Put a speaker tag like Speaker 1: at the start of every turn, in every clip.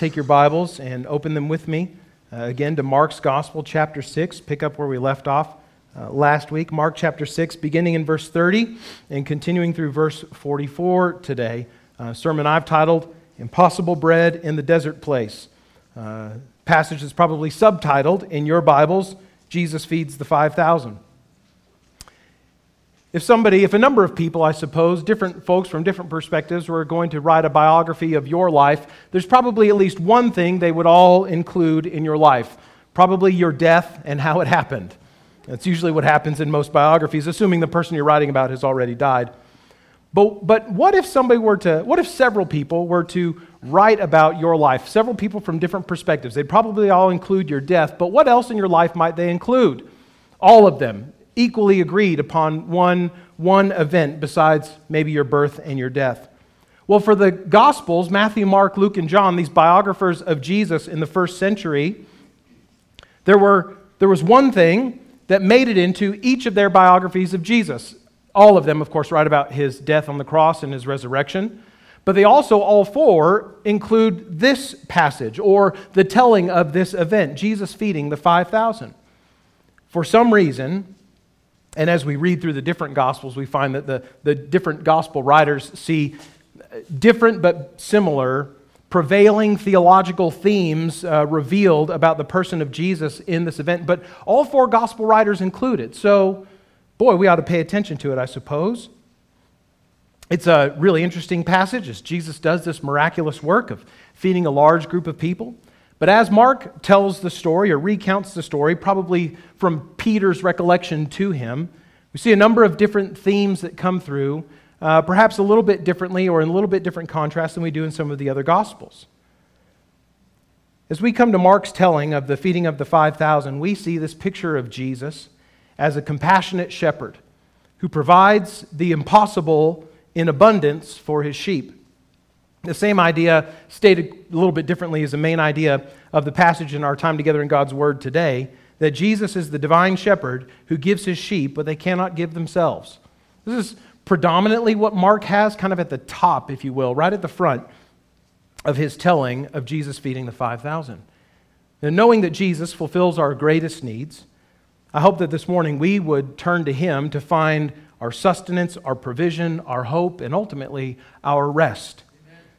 Speaker 1: take your Bibles and open them with me uh, again to Mark's Gospel, chapter 6. Pick up where we left off uh, last week. Mark chapter 6, beginning in verse 30 and continuing through verse 44 today. Sermon I've titled Impossible Bread in the Desert Place. Uh, passage is probably subtitled in your Bibles Jesus Feeds the 5,000. If somebody, if a number of people, I suppose, different folks from different perspectives were going to write a biography of your life, there's probably at least one thing they would all include in your life probably your death and how it happened. That's usually what happens in most biographies, assuming the person you're writing about has already died. But, but what if somebody were to, what if several people were to write about your life? Several people from different perspectives. They'd probably all include your death, but what else in your life might they include? All of them equally agreed upon one, one event besides maybe your birth and your death. Well, for the Gospels, Matthew, Mark, Luke, and John, these biographers of Jesus in the first century, there, were, there was one thing that made it into each of their biographies of Jesus. All of them, of course, write about his death on the cross and his resurrection. But they also, all four, include this passage or the telling of this event Jesus feeding the 5,000. For some reason, and as we read through the different Gospels, we find that the, the different Gospel writers see different but similar prevailing theological themes uh, revealed about the person of Jesus in this event, but all four Gospel writers include it. So, boy, we ought to pay attention to it, I suppose. It's a really interesting passage as Jesus does this miraculous work of feeding a large group of people. But as Mark tells the story or recounts the story, probably from Peter's recollection to him, we see a number of different themes that come through, uh, perhaps a little bit differently or in a little bit different contrast than we do in some of the other Gospels. As we come to Mark's telling of the feeding of the 5,000, we see this picture of Jesus as a compassionate shepherd who provides the impossible in abundance for his sheep. The same idea, stated a little bit differently, is the main idea of the passage in our time together in God's Word today that Jesus is the divine shepherd who gives his sheep what they cannot give themselves. This is predominantly what Mark has, kind of at the top, if you will, right at the front of his telling of Jesus feeding the 5,000. And knowing that Jesus fulfills our greatest needs, I hope that this morning we would turn to him to find our sustenance, our provision, our hope, and ultimately our rest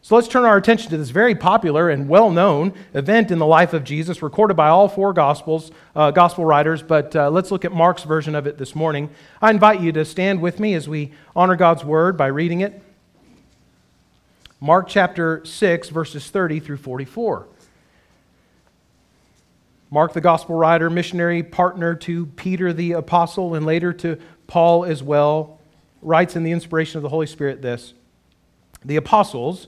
Speaker 1: so let's turn our attention to this very popular and well known event in the life of Jesus, recorded by all four Gospels, uh, Gospel writers, but uh, let's look at Mark's version of it this morning. I invite you to stand with me as we honor God's Word by reading it. Mark chapter 6, verses 30 through 44. Mark, the Gospel writer, missionary partner to Peter the Apostle, and later to Paul as well, writes in the inspiration of the Holy Spirit this The apostles,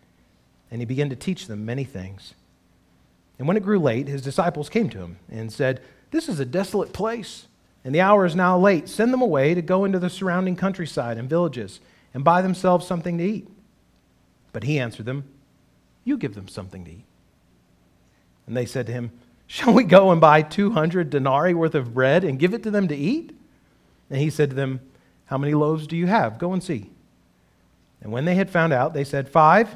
Speaker 1: and he began to teach them many things. And when it grew late, his disciples came to him and said, This is a desolate place, and the hour is now late. Send them away to go into the surrounding countryside and villages and buy themselves something to eat. But he answered them, You give them something to eat. And they said to him, Shall we go and buy 200 denarii worth of bread and give it to them to eat? And he said to them, How many loaves do you have? Go and see. And when they had found out, they said, Five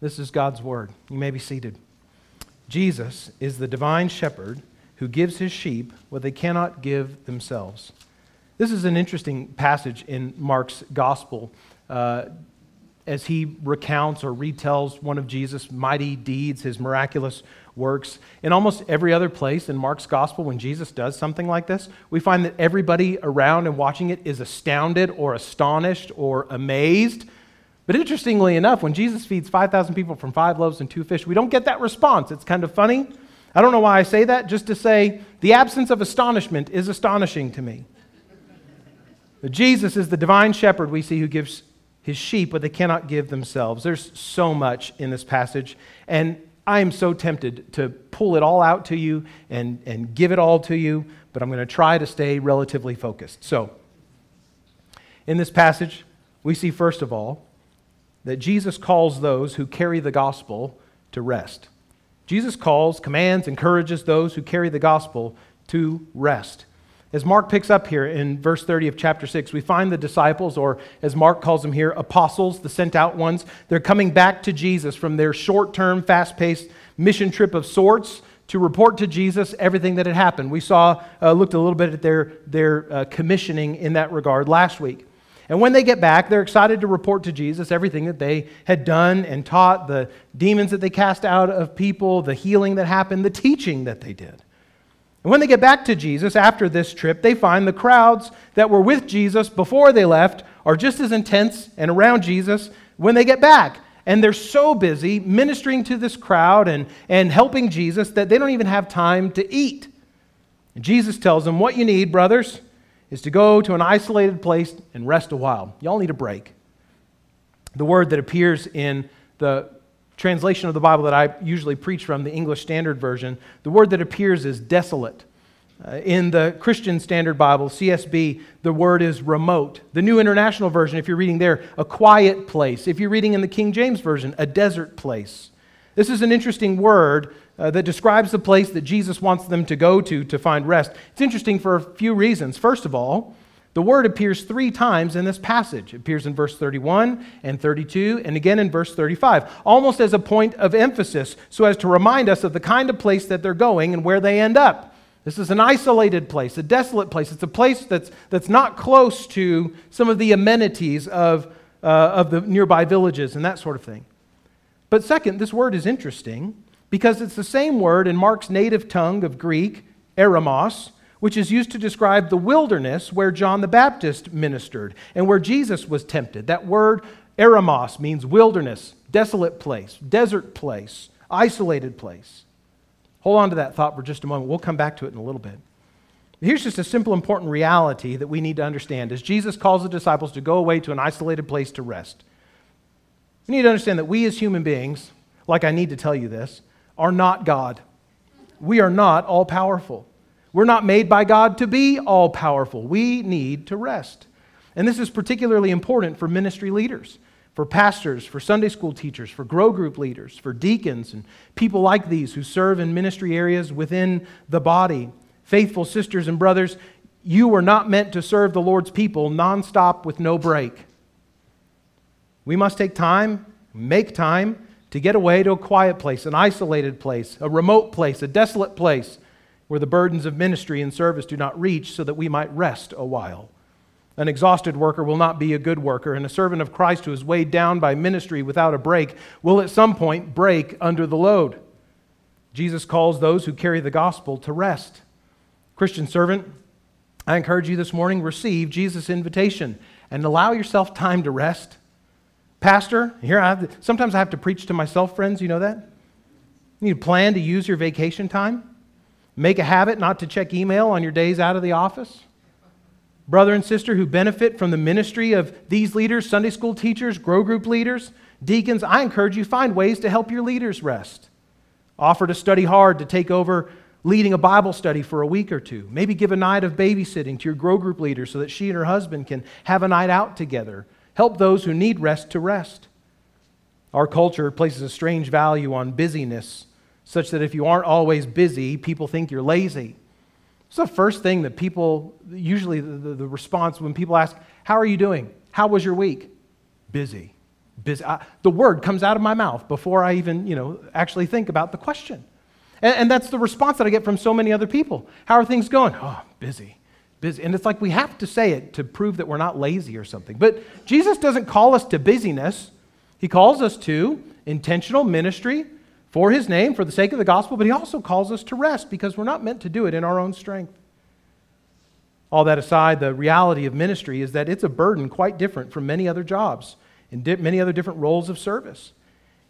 Speaker 1: This is God's word. You may be seated. Jesus is the divine shepherd who gives his sheep what they cannot give themselves. This is an interesting passage in Mark's gospel. Uh, as he recounts or retells one of Jesus' mighty deeds, his miraculous works. In almost every other place in Mark's gospel, when Jesus does something like this, we find that everybody around and watching it is astounded or astonished or amazed. But interestingly enough, when Jesus feeds 5,000 people from five loaves and two fish, we don't get that response. It's kind of funny. I don't know why I say that, just to say the absence of astonishment is astonishing to me. But Jesus is the divine shepherd we see who gives his sheep what they cannot give themselves. There's so much in this passage, and I am so tempted to pull it all out to you and, and give it all to you, but I'm going to try to stay relatively focused. So, in this passage, we see first of all that Jesus calls those who carry the gospel to rest. Jesus calls, commands, encourages those who carry the gospel to rest. As Mark picks up here in verse 30 of chapter 6, we find the disciples, or as Mark calls them here, apostles, the sent out ones. They're coming back to Jesus from their short term, fast paced mission trip of sorts to report to Jesus everything that had happened. We saw, uh, looked a little bit at their, their uh, commissioning in that regard last week. And when they get back, they're excited to report to Jesus everything that they had done and taught, the demons that they cast out of people, the healing that happened, the teaching that they did. And when they get back to Jesus after this trip, they find the crowds that were with Jesus before they left are just as intense and around Jesus when they get back. And they're so busy ministering to this crowd and, and helping Jesus that they don't even have time to eat. And Jesus tells them, What you need, brothers, is to go to an isolated place and rest a while. Y'all need a break. The word that appears in the translation of the Bible that I usually preach from, the English Standard Version, the word that appears is desolate. Uh, in the Christian Standard Bible, CSB, the word is remote. The New International Version, if you're reading there, a quiet place. If you're reading in the King James Version, a desert place. This is an interesting word uh, that describes the place that Jesus wants them to go to to find rest. It's interesting for a few reasons. First of all, the word appears three times in this passage. It appears in verse 31 and 32, and again in verse 35, almost as a point of emphasis, so as to remind us of the kind of place that they're going and where they end up. This is an isolated place, a desolate place. It's a place that's, that's not close to some of the amenities of, uh, of the nearby villages and that sort of thing. But second, this word is interesting because it's the same word in Mark's native tongue of Greek, eremos, which is used to describe the wilderness where John the Baptist ministered and where Jesus was tempted. That word, eremos, means wilderness, desolate place, desert place, isolated place. Hold on to that thought for just a moment. We'll come back to it in a little bit. Here's just a simple, important reality that we need to understand. As Jesus calls the disciples to go away to an isolated place to rest, we need to understand that we as human beings, like I need to tell you this, are not God. We are not all powerful. We're not made by God to be all powerful. We need to rest. And this is particularly important for ministry leaders, for pastors, for Sunday school teachers, for grow group leaders, for deacons, and people like these who serve in ministry areas within the body. Faithful sisters and brothers, you were not meant to serve the Lord's people nonstop with no break. We must take time, make time to get away to a quiet place, an isolated place, a remote place, a desolate place where the burdens of ministry and service do not reach, so that we might rest a while. An exhausted worker will not be a good worker, and a servant of Christ who is weighed down by ministry without a break will at some point break under the load. Jesus calls those who carry the gospel to rest. Christian servant, I encourage you this morning receive Jesus' invitation and allow yourself time to rest. Pastor, here I to, sometimes I have to preach to myself, friends. You know that? You need to plan to use your vacation time. Make a habit not to check email on your days out of the office. Brother and sister who benefit from the ministry of these leaders, Sunday school teachers, grow group leaders, deacons, I encourage you find ways to help your leaders rest. Offer to study hard to take over leading a Bible study for a week or two. Maybe give a night of babysitting to your grow group leader so that she and her husband can have a night out together. Help those who need rest to rest. Our culture places a strange value on busyness, such that if you aren't always busy, people think you're lazy. It's the first thing that people, usually the, the, the response when people ask, How are you doing? How was your week? Busy. Busy. I, the word comes out of my mouth before I even, you know, actually think about the question. And, and that's the response that I get from so many other people. How are things going? Oh, busy busy. And it's like we have to say it to prove that we're not lazy or something. But Jesus doesn't call us to busyness. He calls us to intentional ministry for his name, for the sake of the gospel, but he also calls us to rest because we're not meant to do it in our own strength. All that aside, the reality of ministry is that it's a burden quite different from many other jobs and di- many other different roles of service.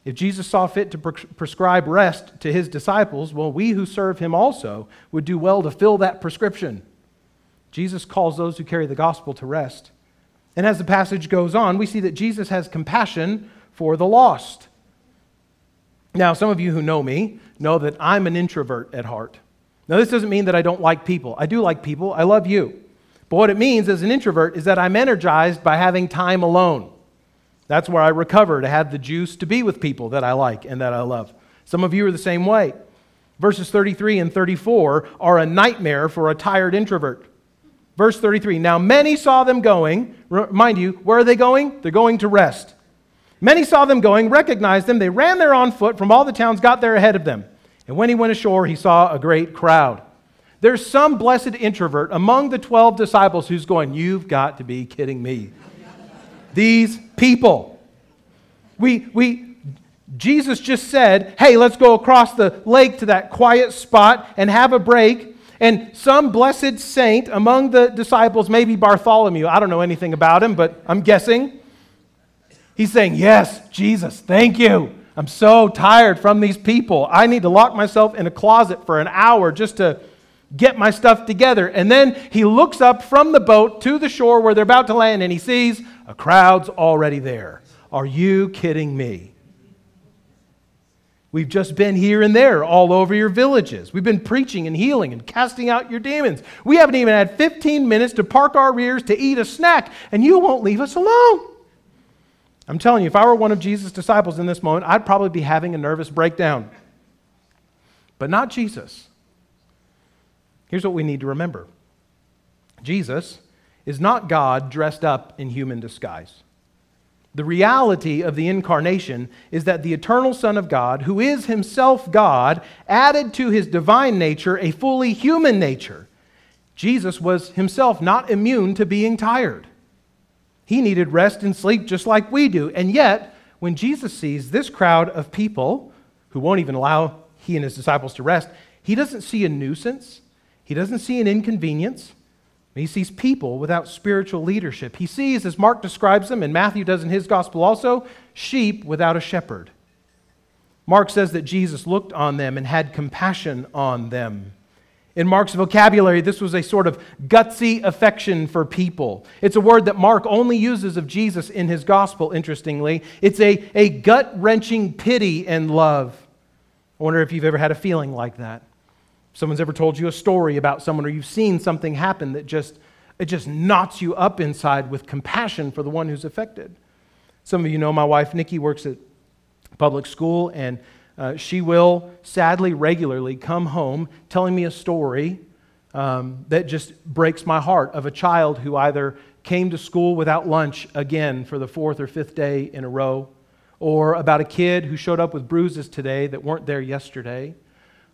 Speaker 1: If Jesus saw fit to pre- prescribe rest to his disciples, well, we who serve him also would do well to fill that prescription. Jesus calls those who carry the gospel to rest. And as the passage goes on, we see that Jesus has compassion for the lost. Now, some of you who know me know that I'm an introvert at heart. Now, this doesn't mean that I don't like people. I do like people. I love you. But what it means as an introvert is that I'm energized by having time alone. That's where I recover to have the juice to be with people that I like and that I love. Some of you are the same way. Verses 33 and 34 are a nightmare for a tired introvert. Verse 33 Now many saw them going. Mind you, where are they going? They're going to rest. Many saw them going, recognized them. They ran there on foot from all the towns, got there ahead of them. And when he went ashore, he saw a great crowd. There's some blessed introvert among the 12 disciples who's going, You've got to be kidding me these people. We, we, Jesus just said, hey, let's go across the lake to that quiet spot and have a break. And some blessed saint among the disciples, maybe Bartholomew, I don't know anything about him, but I'm guessing. He's saying, Yes, Jesus, thank you. I'm so tired from these people. I need to lock myself in a closet for an hour just to get my stuff together. And then he looks up from the boat to the shore where they're about to land and he sees a crowd's already there. Are you kidding me? We've just been here and there all over your villages. We've been preaching and healing and casting out your demons. We haven't even had 15 minutes to park our rears to eat a snack, and you won't leave us alone. I'm telling you, if I were one of Jesus' disciples in this moment, I'd probably be having a nervous breakdown. But not Jesus. Here's what we need to remember Jesus is not God dressed up in human disguise. The reality of the incarnation is that the eternal Son of God, who is himself God, added to his divine nature a fully human nature. Jesus was himself not immune to being tired. He needed rest and sleep just like we do. And yet, when Jesus sees this crowd of people who won't even allow he and his disciples to rest, he doesn't see a nuisance, he doesn't see an inconvenience. He sees people without spiritual leadership. He sees, as Mark describes them, and Matthew does in his gospel also, sheep without a shepherd. Mark says that Jesus looked on them and had compassion on them. In Mark's vocabulary, this was a sort of gutsy affection for people. It's a word that Mark only uses of Jesus in his gospel, interestingly. It's a, a gut wrenching pity and love. I wonder if you've ever had a feeling like that someone's ever told you a story about someone or you've seen something happen that just it just knots you up inside with compassion for the one who's affected. Some of you know my wife nikki works at public school and uh, she will sadly regularly come home telling me a story um, that just breaks my heart of a child who either came to school without lunch again for the fourth or fifth day in a row or about a kid who showed up with bruises today that weren't there yesterday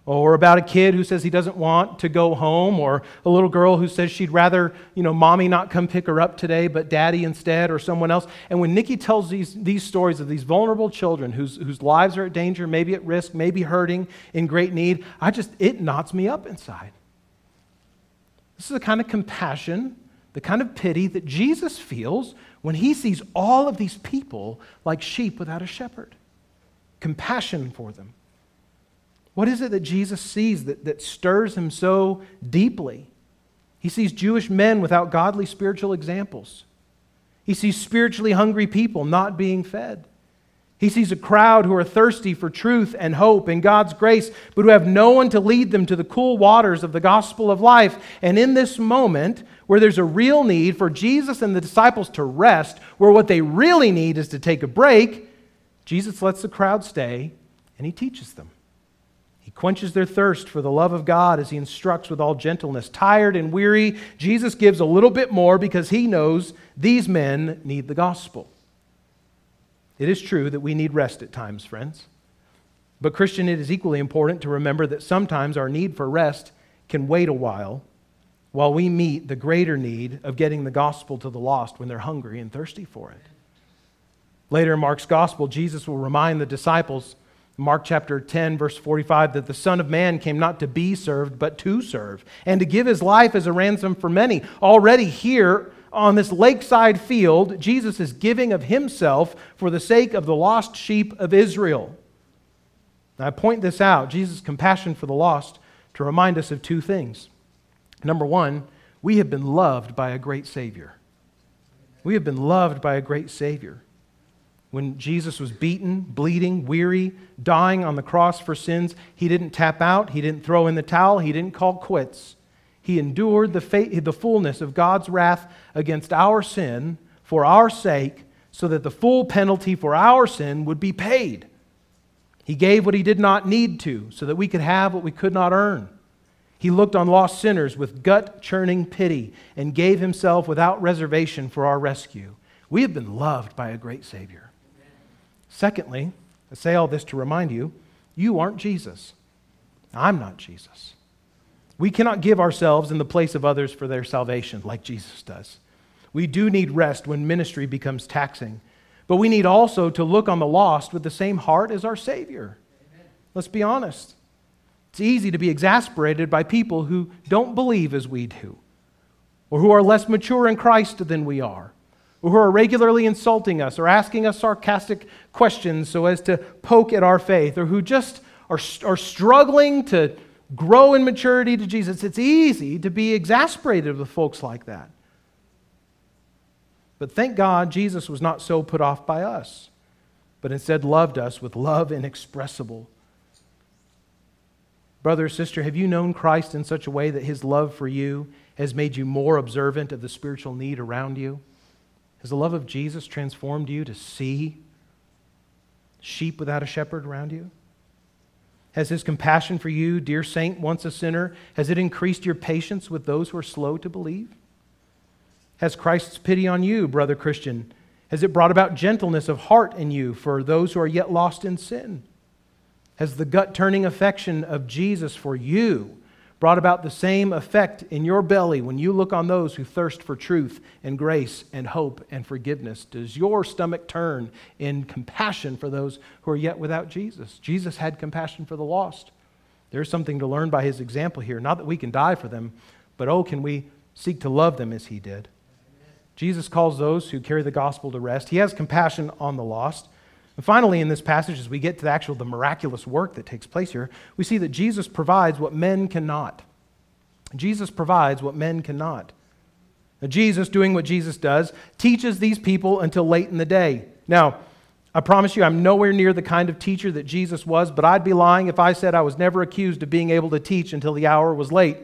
Speaker 1: or about a kid who says he doesn't want to go home, or a little girl who says she'd rather, you know, mommy not come pick her up today, but daddy instead, or someone else. And when Nikki tells these, these stories of these vulnerable children whose, whose lives are at danger, maybe at risk, maybe hurting, in great need, I just, it knots me up inside. This is the kind of compassion, the kind of pity that Jesus feels when he sees all of these people like sheep without a shepherd. Compassion for them. What is it that Jesus sees that, that stirs him so deeply? He sees Jewish men without godly spiritual examples. He sees spiritually hungry people not being fed. He sees a crowd who are thirsty for truth and hope and God's grace, but who have no one to lead them to the cool waters of the gospel of life. And in this moment, where there's a real need for Jesus and the disciples to rest, where what they really need is to take a break, Jesus lets the crowd stay and he teaches them quenches their thirst for the love of God as he instructs with all gentleness. Tired and weary, Jesus gives a little bit more because he knows these men need the gospel. It is true that we need rest at times, friends. But, Christian, it is equally important to remember that sometimes our need for rest can wait a while while we meet the greater need of getting the gospel to the lost when they're hungry and thirsty for it. Later in Mark's gospel, Jesus will remind the disciples, Mark chapter 10, verse 45, that the Son of Man came not to be served, but to serve, and to give his life as a ransom for many. Already here on this lakeside field, Jesus is giving of himself for the sake of the lost sheep of Israel. Now, I point this out, Jesus' compassion for the lost, to remind us of two things. Number one, we have been loved by a great Savior. We have been loved by a great Savior. When Jesus was beaten, bleeding, weary, dying on the cross for sins, he didn't tap out, he didn't throw in the towel, he didn't call quits. He endured the, the fullness of God's wrath against our sin for our sake so that the full penalty for our sin would be paid. He gave what he did not need to so that we could have what we could not earn. He looked on lost sinners with gut churning pity and gave himself without reservation for our rescue. We have been loved by a great Savior. Secondly, I say all this to remind you you aren't Jesus. I'm not Jesus. We cannot give ourselves in the place of others for their salvation like Jesus does. We do need rest when ministry becomes taxing, but we need also to look on the lost with the same heart as our Savior. Amen. Let's be honest. It's easy to be exasperated by people who don't believe as we do, or who are less mature in Christ than we are, who are regularly insulting us or asking us sarcastic questions so as to poke at our faith, or who just are, are struggling to grow in maturity to Jesus. It's easy to be exasperated with folks like that. But thank God Jesus was not so put off by us, but instead loved us with love inexpressible. Brother sister, have you known Christ in such a way that his love for you has made you more observant of the spiritual need around you? Has the love of Jesus transformed you to see sheep without a shepherd around you? Has his compassion for you, dear saint, once a sinner, has it increased your patience with those who are slow to believe? Has Christ's pity on you, brother Christian, has it brought about gentleness of heart in you for those who are yet lost in sin? Has the gut turning affection of Jesus for you brought about the same effect in your belly when you look on those who thirst for truth and grace and hope and forgiveness? Does your stomach turn in compassion for those who are yet without Jesus? Jesus had compassion for the lost. There's something to learn by his example here. Not that we can die for them, but oh, can we seek to love them as he did? Jesus calls those who carry the gospel to rest. He has compassion on the lost. And finally, in this passage, as we get to the actual the miraculous work that takes place here, we see that Jesus provides what men cannot. Jesus provides what men cannot. Now, Jesus, doing what Jesus does, teaches these people until late in the day. Now, I promise you, I'm nowhere near the kind of teacher that Jesus was, but I'd be lying if I said I was never accused of being able to teach until the hour was late.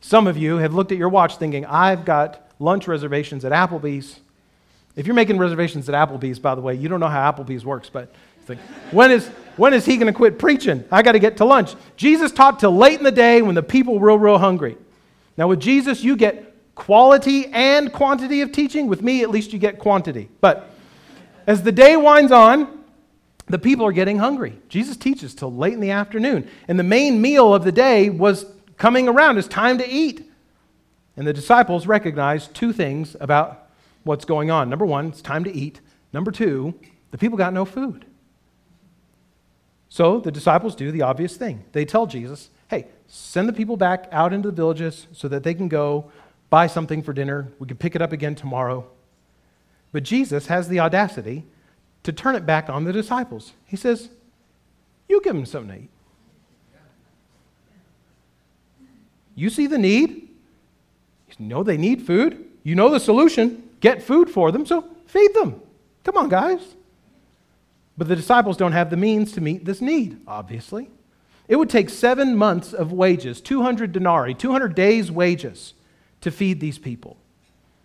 Speaker 1: Some of you have looked at your watch thinking, I've got lunch reservations at Applebee's if you're making reservations at Applebee's, by the way, you don't know how Applebee's works, but when is, when is he going to quit preaching? I got to get to lunch. Jesus taught till late in the day when the people were real, real hungry. Now, with Jesus, you get quality and quantity of teaching. With me, at least you get quantity. But as the day winds on, the people are getting hungry. Jesus teaches till late in the afternoon. And the main meal of the day was coming around. It's time to eat. And the disciples recognized two things about what's going on. Number one, it's time to eat. Number two, the people got no food. So the disciples do the obvious thing. They tell Jesus, hey, send the people back out into the villages so that they can go buy something for dinner. We can pick it up again tomorrow. But Jesus has the audacity to turn it back on the disciples. He says, You give them something to eat. You see the need. You know they need food. You know the solution get food for them, so feed them. Come on, guys. But the disciples don't have the means to meet this need, obviously. It would take seven months of wages, 200 denarii, 200 days' wages, to feed these people.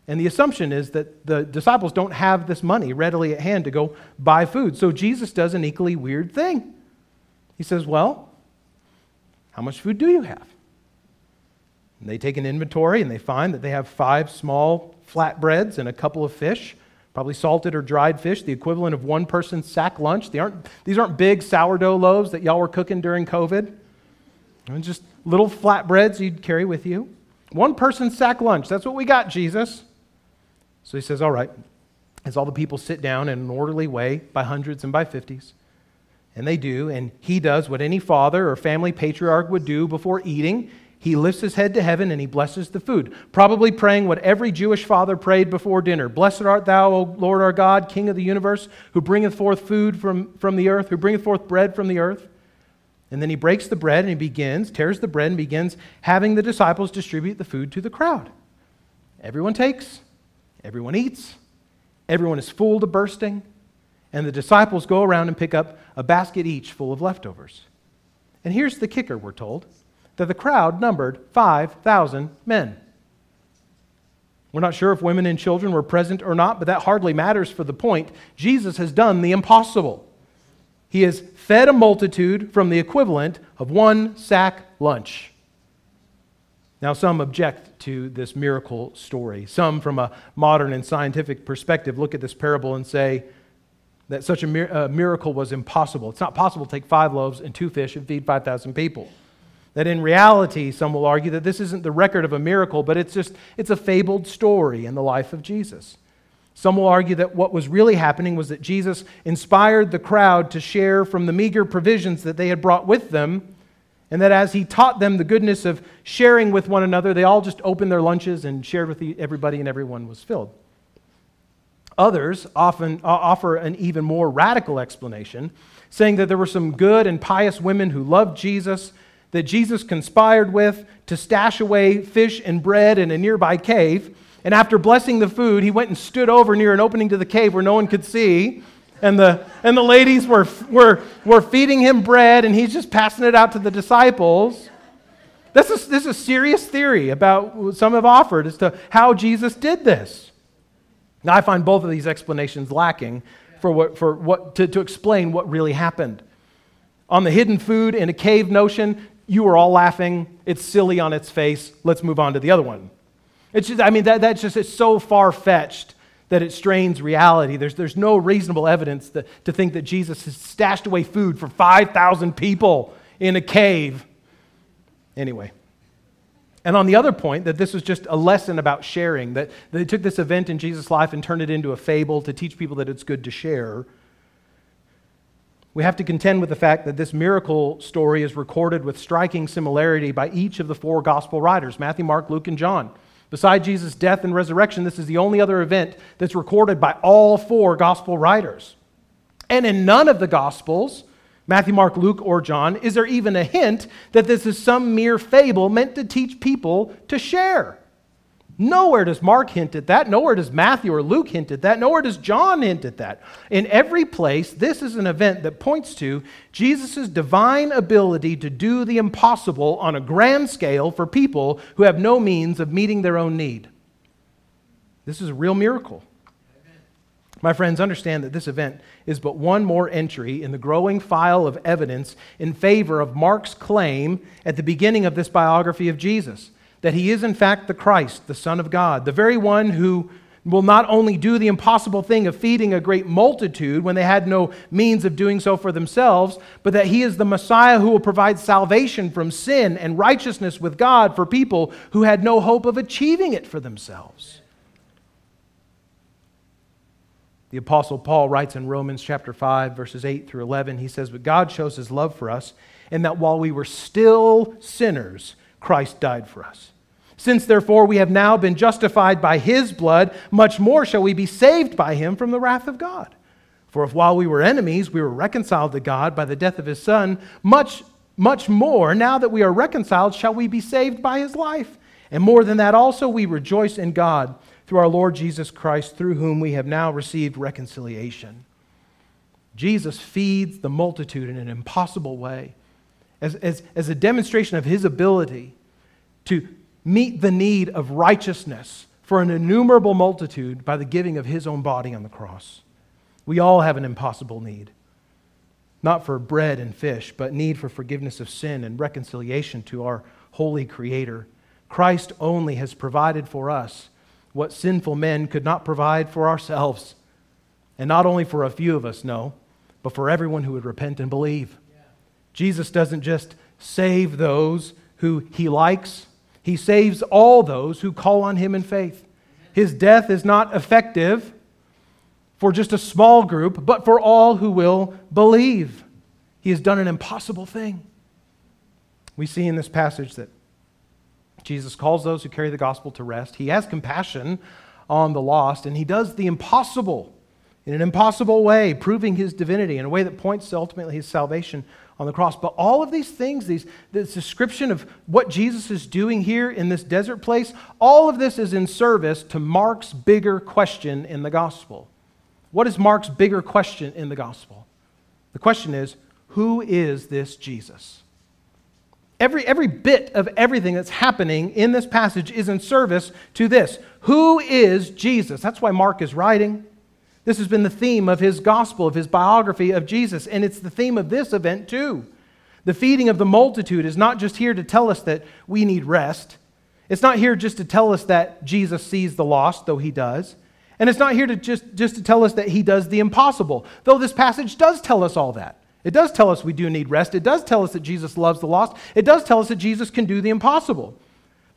Speaker 1: And the assumption is that the disciples don't have this money readily at hand to go buy food. So Jesus does an equally weird thing. He says, Well, how much food do you have? And they take an inventory and they find that they have five small flatbreads and a couple of fish, probably salted or dried fish, the equivalent of one person's sack lunch. They aren't, these aren't big sourdough loaves that y'all were cooking during COVID. They're just little flatbreads you'd carry with you. One person's sack lunch. That's what we got, Jesus. So he says, All right, as all the people sit down in an orderly way by hundreds and by fifties. And they do, and he does what any father or family patriarch would do before eating. He lifts his head to heaven and he blesses the food, probably praying what every Jewish father prayed before dinner Blessed art thou, O Lord our God, King of the universe, who bringeth forth food from, from the earth, who bringeth forth bread from the earth. And then he breaks the bread and he begins, tears the bread and begins having the disciples distribute the food to the crowd. Everyone takes, everyone eats, everyone is full to bursting, and the disciples go around and pick up a basket each full of leftovers. And here's the kicker, we're told that the crowd numbered 5,000 men. We're not sure if women and children were present or not, but that hardly matters for the point. Jesus has done the impossible. He has fed a multitude from the equivalent of one sack lunch. Now, some object to this miracle story. Some, from a modern and scientific perspective, look at this parable and say that such a uh, miracle was impossible. It's not possible to take five loaves and two fish and feed 5,000 people. That in reality, some will argue that this isn't the record of a miracle, but it's just it's a fabled story in the life of Jesus. Some will argue that what was really happening was that Jesus inspired the crowd to share from the meager provisions that they had brought with them, and that as he taught them the goodness of sharing with one another, they all just opened their lunches and shared with everybody, and everyone was filled. Others often uh, offer an even more radical explanation, saying that there were some good and pious women who loved Jesus that Jesus conspired with to stash away fish and bread in a nearby cave. And after blessing the food, he went and stood over near an opening to the cave where no one could see. And the, and the ladies were, were, were feeding him bread, and he's just passing it out to the disciples. This is, this is a serious theory about what some have offered as to how Jesus did this. Now, I find both of these explanations lacking for what, for what, to, to explain what really happened. On the hidden food in a cave notion, you are all laughing. It's silly on its face. Let's move on to the other one. It's just, I mean, that, that's just it's so far fetched that it strains reality. There's, there's no reasonable evidence that, to think that Jesus has stashed away food for 5,000 people in a cave. Anyway. And on the other point, that this was just a lesson about sharing, that they took this event in Jesus' life and turned it into a fable to teach people that it's good to share we have to contend with the fact that this miracle story is recorded with striking similarity by each of the four gospel writers Matthew, Mark, Luke, and John. Beside Jesus' death and resurrection, this is the only other event that's recorded by all four gospel writers. And in none of the gospels, Matthew, Mark, Luke, or John, is there even a hint that this is some mere fable meant to teach people to share. Nowhere does Mark hint at that. Nowhere does Matthew or Luke hint at that. Nowhere does John hint at that. In every place, this is an event that points to Jesus' divine ability to do the impossible on a grand scale for people who have no means of meeting their own need. This is a real miracle. My friends, understand that this event is but one more entry in the growing file of evidence in favor of Mark's claim at the beginning of this biography of Jesus that he is, in fact, the Christ, the Son of God, the very one who will not only do the impossible thing of feeding a great multitude when they had no means of doing so for themselves, but that he is the Messiah who will provide salvation from sin and righteousness with God for people who had no hope of achieving it for themselves. The apostle Paul writes in Romans chapter 5 verses 8 through 11 he says but God shows his love for us in that while we were still sinners Christ died for us. Since therefore we have now been justified by his blood, much more shall we be saved by him from the wrath of God. For if while we were enemies we were reconciled to God by the death of his Son, much, much more, now that we are reconciled, shall we be saved by his life. And more than that, also we rejoice in God through our Lord Jesus Christ, through whom we have now received reconciliation. Jesus feeds the multitude in an impossible way as, as, as a demonstration of his ability to meet the need of righteousness for an innumerable multitude by the giving of his own body on the cross. We all have an impossible need. Not for bread and fish, but need for forgiveness of sin and reconciliation to our holy Creator. Christ only has provided for us what sinful men could not provide for ourselves. And not only for a few of us, no, but for everyone who would repent and believe. Yeah. Jesus doesn't just save those who he likes he saves all those who call on him in faith. His death is not effective for just a small group, but for all who will believe. He has done an impossible thing. We see in this passage that Jesus calls those who carry the gospel to rest. He has compassion on the lost, and he does the impossible in an impossible way, proving his divinity in a way that points to ultimately his salvation on the cross. But all of these things, these, this description of what Jesus is doing here in this desert place, all of this is in service to Mark's bigger question in the gospel. What is Mark's bigger question in the gospel? The question is who is this Jesus? Every, every bit of everything that's happening in this passage is in service to this. Who is Jesus? That's why Mark is writing. This has been the theme of his gospel, of his biography of Jesus, and it's the theme of this event too. The feeding of the multitude is not just here to tell us that we need rest. It's not here just to tell us that Jesus sees the lost, though he does. And it's not here to just, just to tell us that he does the impossible, though this passage does tell us all that. It does tell us we do need rest. It does tell us that Jesus loves the lost. It does tell us that Jesus can do the impossible.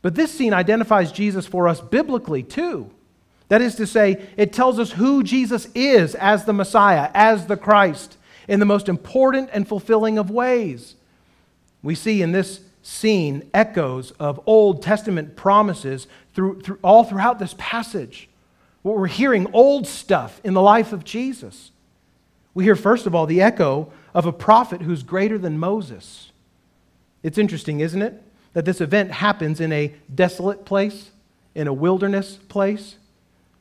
Speaker 1: But this scene identifies Jesus for us biblically too. That is to say, it tells us who Jesus is as the Messiah, as the Christ, in the most important and fulfilling of ways. We see in this scene echoes of Old Testament promises through, through, all throughout this passage. What we're hearing old stuff in the life of Jesus. We hear, first of all, the echo of a prophet who's greater than Moses. It's interesting, isn't it? That this event happens in a desolate place, in a wilderness place.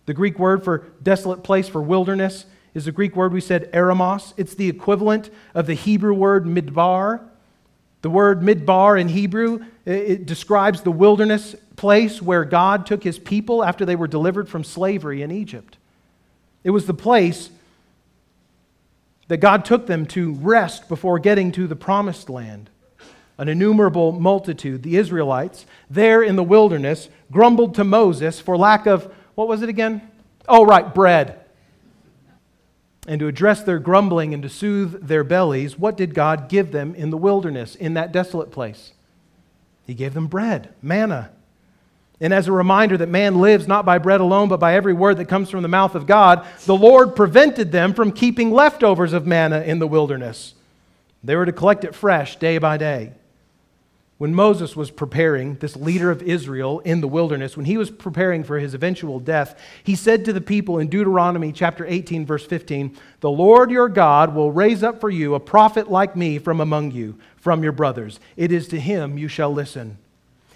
Speaker 1: The Greek word for desolate place, for wilderness, is the Greek word we said eremos. It's the equivalent of the Hebrew word midbar. The word midbar in Hebrew, it describes the wilderness place where God took his people after they were delivered from slavery in Egypt. It was the place that God took them to rest before getting to the promised land. An innumerable multitude, the Israelites, there in the wilderness, grumbled to Moses for lack of what was it again? Oh, right, bread. And to address their grumbling and to soothe their bellies, what did God give them in the wilderness, in that desolate place? He gave them bread, manna. And as a reminder that man lives not by bread alone, but by every word that comes from the mouth of God, the Lord prevented them from keeping leftovers of manna in the wilderness. They were to collect it fresh day by day when Moses was preparing, this leader of Israel in the wilderness, when he was preparing for his eventual death, he said to the people in Deuteronomy chapter 18, verse 15, The Lord your God will raise up for you a prophet like me from among you, from your brothers. It is to him you shall listen.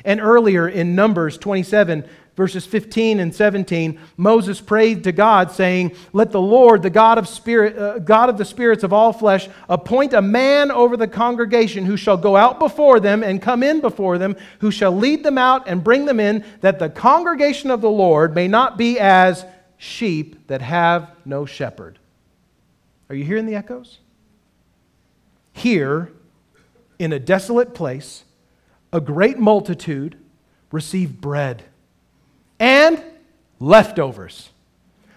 Speaker 1: And earlier in Numbers 27, verses 15 and 17, Moses prayed to God, saying, Let the Lord, the God of, spirit, uh, God of the spirits of all flesh, appoint a man over the congregation who shall go out before them and come in before them, who shall lead them out and bring them in, that the congregation of the Lord may not be as sheep that have no shepherd. Are you hearing the echoes? Here, in a desolate place, a great multitude received bread and leftovers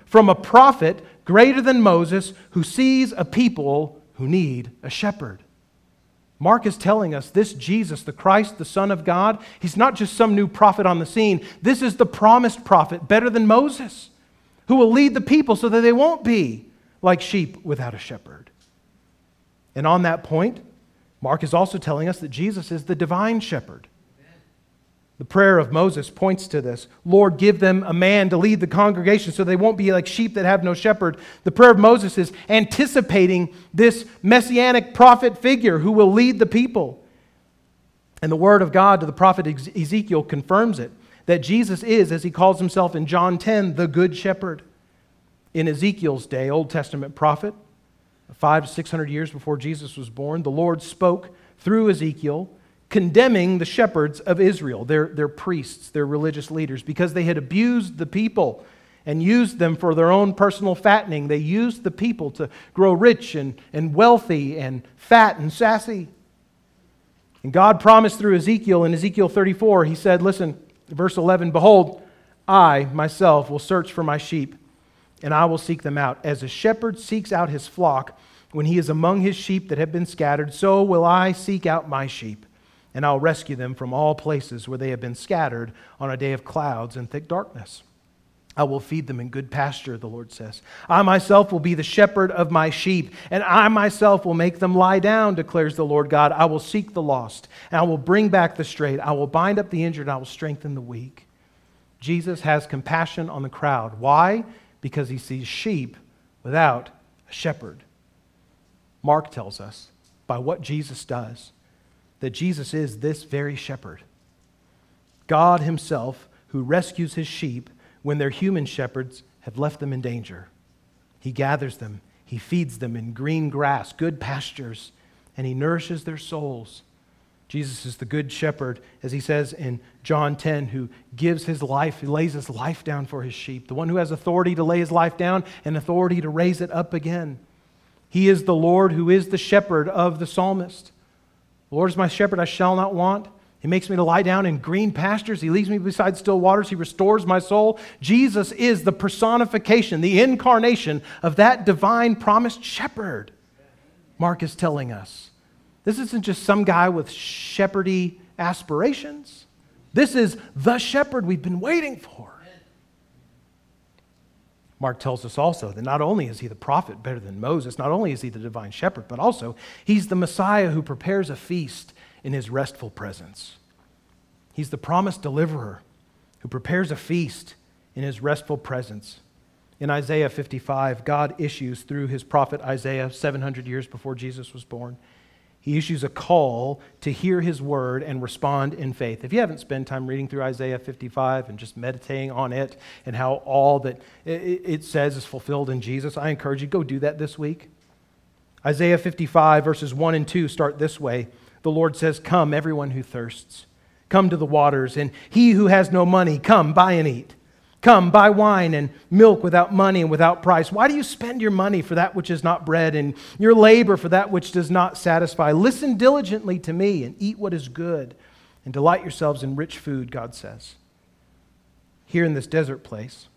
Speaker 1: from a prophet greater than Moses who sees a people who need a shepherd. Mark is telling us this Jesus, the Christ, the Son of God, he's not just some new prophet on the scene. This is the promised prophet, better than Moses, who will lead the people so that they won't be like sheep without a shepherd. And on that point, Mark is also telling us that Jesus is the divine shepherd. The prayer of Moses points to this. Lord, give them a man to lead the congregation so they won't be like sheep that have no shepherd. The prayer of Moses is anticipating this messianic prophet figure who will lead the people. And the word of God to the prophet Ezekiel confirms it that Jesus is, as he calls himself in John 10, the good shepherd. In Ezekiel's day, Old Testament prophet, five to six hundred years before Jesus was born, the Lord spoke through Ezekiel condemning the shepherds of Israel, their, their priests, their religious leaders, because they had abused the people and used them for their own personal fattening. They used the people to grow rich and, and wealthy and fat and sassy. And God promised through Ezekiel in Ezekiel 34, He said, Listen, verse 11, Behold, I myself will search for my sheep, and I will seek them out. As a shepherd seeks out his flock when he is among his sheep that have been scattered, so will I seek out my sheep and I'll rescue them from all places where they have been scattered on a day of clouds and thick darkness. I will feed them in good pasture, the Lord says. I myself will be the shepherd of my sheep, and I myself will make them lie down, declares the Lord God. I will seek the lost, and I will bring back the straight. I will bind up the injured, and I will strengthen the weak. Jesus has compassion on the crowd. Why? Because he sees sheep without a shepherd. Mark tells us by what Jesus does that Jesus is this very shepherd. God himself, who rescues his sheep when their human shepherds have left them in danger. He gathers them, he feeds them in green grass, good pastures, and he nourishes their souls. Jesus is the good shepherd, as he says in John 10, who gives his life, he lays his life down for his sheep, the one who has authority to lay his life down and authority to raise it up again. He is the Lord who is the shepherd of the psalmist. The Lord is my shepherd, I shall not want. He makes me to lie down in green pastures. He leads me beside still waters. He restores my soul. Jesus is the personification, the incarnation of that divine promised shepherd. Mark is telling us. This isn't just some guy with shepherdy aspirations. This is the shepherd we've been waiting for. Mark tells us also that not only is he the prophet better than Moses, not only is he the divine shepherd, but also he's the Messiah who prepares a feast in his restful presence. He's the promised deliverer who prepares a feast in his restful presence. In Isaiah 55, God issues through his prophet Isaiah 700 years before Jesus was born. He issues a call to hear his word and respond in faith. If you haven't spent time reading through Isaiah 55 and just meditating on it and how all that it says is fulfilled in Jesus, I encourage you go do that this week. Isaiah 55 verses 1 and 2 start this way the Lord says, Come, everyone who thirsts, come to the waters, and he who has no money, come, buy and eat. Come, buy wine and milk without money and without price. Why do you spend your money for that which is not bread and your labor for that which does not satisfy? Listen diligently to me and eat what is good and delight yourselves in rich food, God says. Here in this desert place,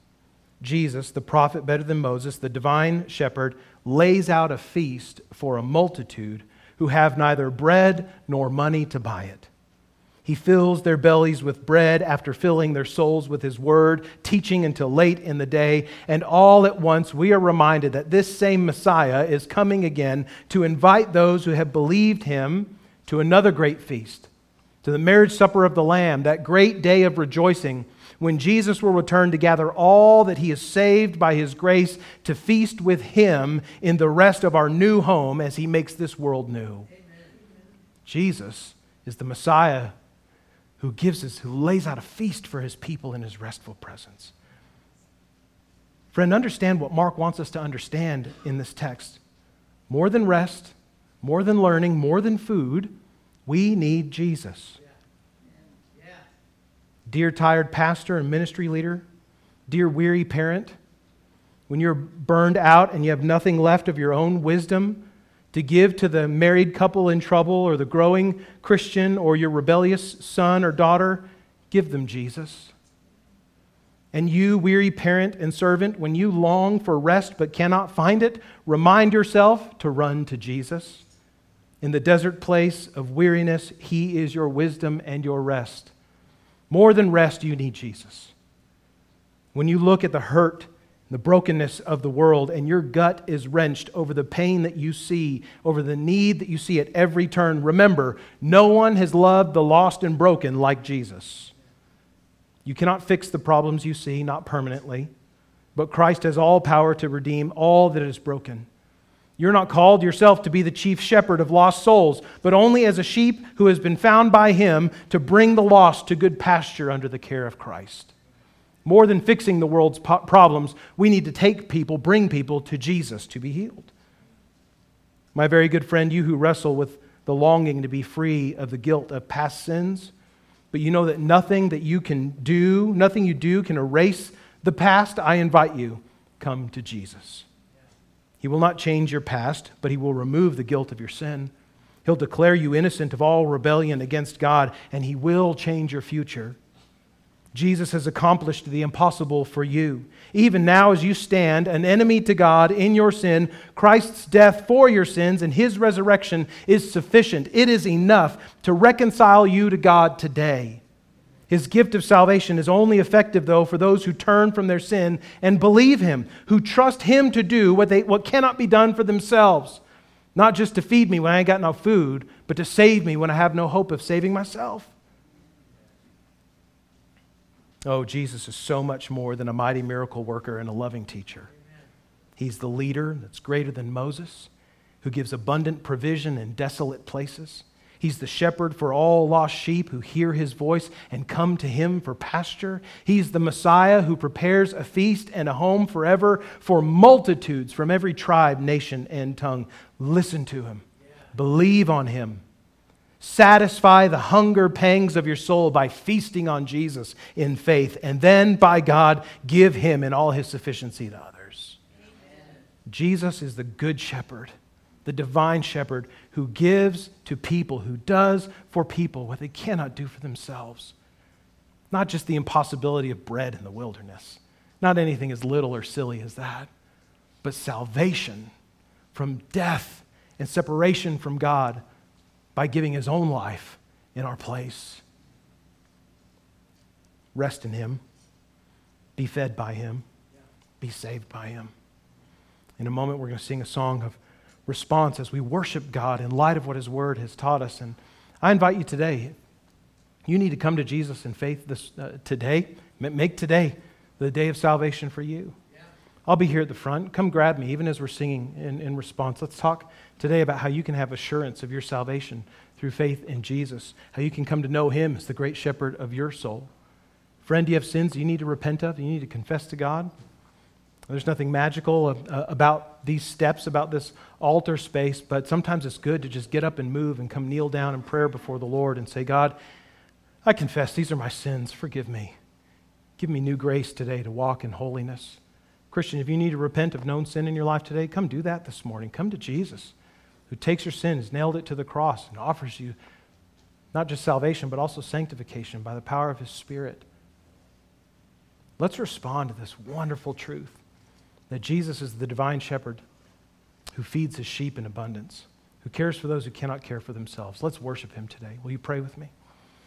Speaker 1: Jesus, the prophet better than Moses, the divine shepherd, lays out a feast for a multitude who have neither bread nor money to buy it. He fills their bellies with bread after filling their souls with his word, teaching until late in the day. And all at once, we are reminded that this same Messiah is coming again to invite those who have believed him to another great feast, to the marriage supper of the Lamb, that great day of rejoicing when Jesus will return to gather all that he has saved by his grace to feast with him in the rest of our new home as he makes this world new. Amen. Jesus is the Messiah who gives us, who lays out a feast for his people in his restful presence. Friend, understand what Mark wants us to understand in this text. More than rest, more than learning, more than food, we need Jesus. Dear tired pastor and ministry leader, dear weary parent, when you're burned out and you have nothing left of your own wisdom to give to the married couple in trouble or the growing Christian or your rebellious son or daughter, give them Jesus. And you, weary parent and servant, when you long for rest but cannot find it, remind yourself to run to Jesus. In the desert place of weariness, He is your wisdom and your rest. More than rest, you need Jesus. When you look at the hurt, the brokenness of the world, and your gut is wrenched over the pain that you see, over the need that you see at every turn, remember, no one has loved the lost and broken like Jesus. You cannot fix the problems you see, not permanently, but Christ has all power to redeem all that is broken. You're not called yourself to be the chief shepherd of lost souls, but only as a sheep who has been found by him to bring the lost to good pasture under the care of Christ. More than fixing the world's po- problems, we need to take people, bring people to Jesus to be healed. My very good friend, you who wrestle with the longing to be free of the guilt of past sins, but you know that nothing that you can do, nothing you do can erase the past, I invite you, come to Jesus. He will not change your past, but He will remove the guilt of your sin. He'll declare you innocent of all rebellion against God, and He will change your future. Jesus has accomplished the impossible for you. Even now, as you stand, an enemy to God in your sin, Christ's death for your sins and his resurrection is sufficient. It is enough to reconcile you to God today. His gift of salvation is only effective, though, for those who turn from their sin and believe Him, who trust Him to do what, they, what cannot be done for themselves. Not just to feed me when I ain't got no food, but to save me when I have no hope of saving myself. Oh, Jesus is so much more than a mighty miracle worker and a loving teacher. He's the leader that's greater than Moses, who gives abundant provision in desolate places. He's the shepherd for all lost sheep who hear his voice and come to him for pasture. He's the Messiah who prepares a feast and a home forever for multitudes from every tribe, nation, and tongue. Listen to him, believe on him. Satisfy the hunger pangs of your soul by feasting on Jesus in faith, and then, by God, give him in all his sufficiency to others. Amen. Jesus is the good shepherd the divine shepherd who gives to people, who does for people what they cannot do for themselves. Not just the impossibility of bread in the wilderness, not anything as little or silly as that, but salvation from death and separation from God by giving his own life in our place. Rest in him, be fed by him, be saved by him. In a moment, we're going to sing a song of response as we worship God in light of what His Word has taught us. And I invite you today, you need to come to Jesus in faith this, uh, today. Make today the day of salvation for you. I'll be here at the front. Come grab me, even as we're singing in, in response. Let's talk today about how you can have assurance of your salvation through faith in Jesus, how you can come to know Him as the great shepherd of your soul. Friend, you have sins you need to repent of? You need to confess to God? There's nothing magical uh, about these steps, about this altar space, but sometimes it's good to just get up and move and come kneel down in prayer before the Lord and say, God, I confess these are my sins. Forgive me. Give me new grace today to walk in holiness. Christian, if you need to repent of known sin in your life today, come do that this morning. Come to Jesus, who takes your sins, nailed it to the cross, and offers you not just salvation, but also sanctification by the power of his Spirit. Let's respond to this wonderful truth that Jesus is the divine shepherd who feeds his sheep in abundance, who cares for those who cannot care for themselves. Let's worship him today. Will you pray with me?